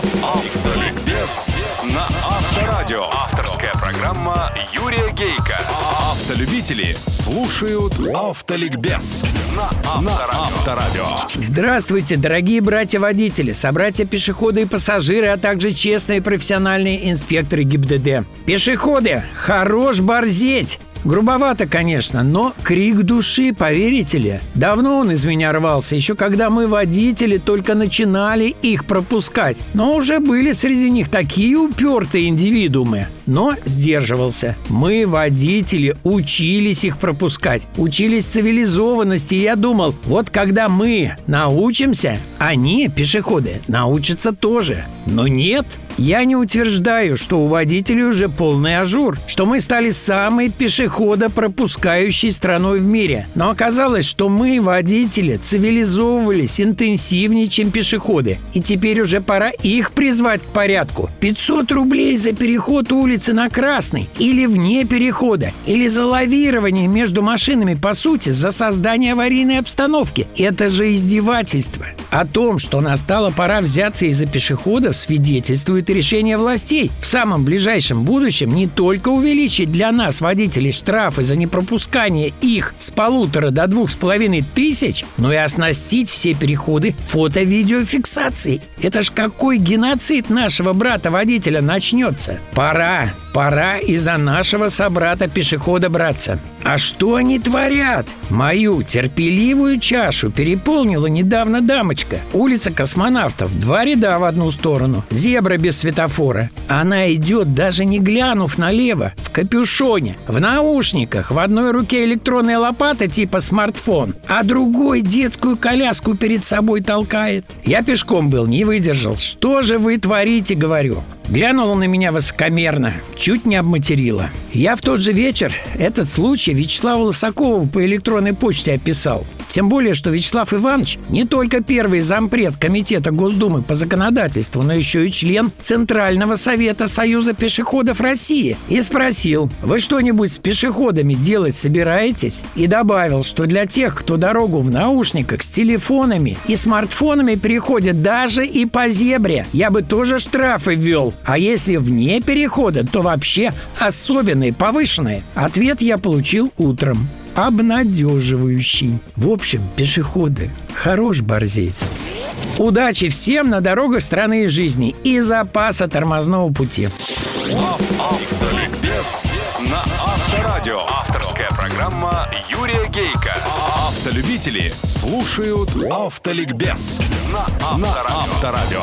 Автоликбез на Авторадио. Авторская программа Юрия Гейка. Автолюбители слушают Автоликбез на Авторадио. Здравствуйте, дорогие братья-водители, собратья-пешеходы и пассажиры, а также честные профессиональные инспекторы ГИБДД. Пешеходы, хорош борзеть! Грубовато, конечно, но крик души, поверите ли? Давно он из меня рвался, еще когда мы, водители, только начинали их пропускать. Но уже были среди них такие упертые индивидуумы. Но сдерживался. Мы, водители, учились их пропускать. Учились цивилизованности, и я думал, вот когда мы научимся, они, пешеходы, научатся тоже. Но нет, я не утверждаю, что у водителей уже полный ажур, что мы стали самой пешеходопропускающей страной в мире. Но оказалось, что мы, водители, цивилизовывались интенсивнее, чем пешеходы. И теперь уже пора их призвать к порядку. 500 рублей за переход улицы на красный или вне перехода, или за лавирование между машинами, по сути, за создание аварийной обстановки. Это же издевательство. О том, что настала пора взяться и за пешеходов, свидетельствует решение властей. В самом ближайшем будущем не только увеличить для нас, водителей, штрафы за непропускание их с полутора до двух с половиной тысяч, но и оснастить все переходы фото-видеофиксацией. Это ж какой геноцид нашего брата-водителя начнется? Пора, пора и за нашего собрата-пешехода браться. А что они творят? Мою терпеливую чашу переполнила недавно дамочка. Улица космонавтов, два ряда в одну сторону, зебра без светофора. Она идет, даже не глянув налево, в капюшоне, в наушниках, в одной руке электронная лопата типа смартфон, а другой детскую коляску перед собой толкает. Я пешком был, не выдержал. Что же вы творите, говорю. Глянула на меня высокомерно, чуть не обматерила. Я в тот же вечер этот случай Вячеславу Лосакову по электронной почте описал. Тем более, что Вячеслав Иванович не только первый зампред Комитета Госдумы по законодательству, но еще и член Центрального совета Союза пешеходов России. И спросил, вы что-нибудь с пешеходами делать собираетесь? И добавил, что для тех, кто дорогу в наушниках с телефонами и смартфонами переходит даже и по зебре, я бы тоже штрафы ввел. А если вне перехода, то вообще особенные, повышенные. Ответ я получил утром обнадеживающий. В общем, пешеходы, хорош борзеть. Удачи всем на дорогах страны и жизни и запаса тормозного пути. Автоликбез на Авторадио. Авторская программа Юрия Гейка. Автолюбители слушают Автоликбез на Авторадио.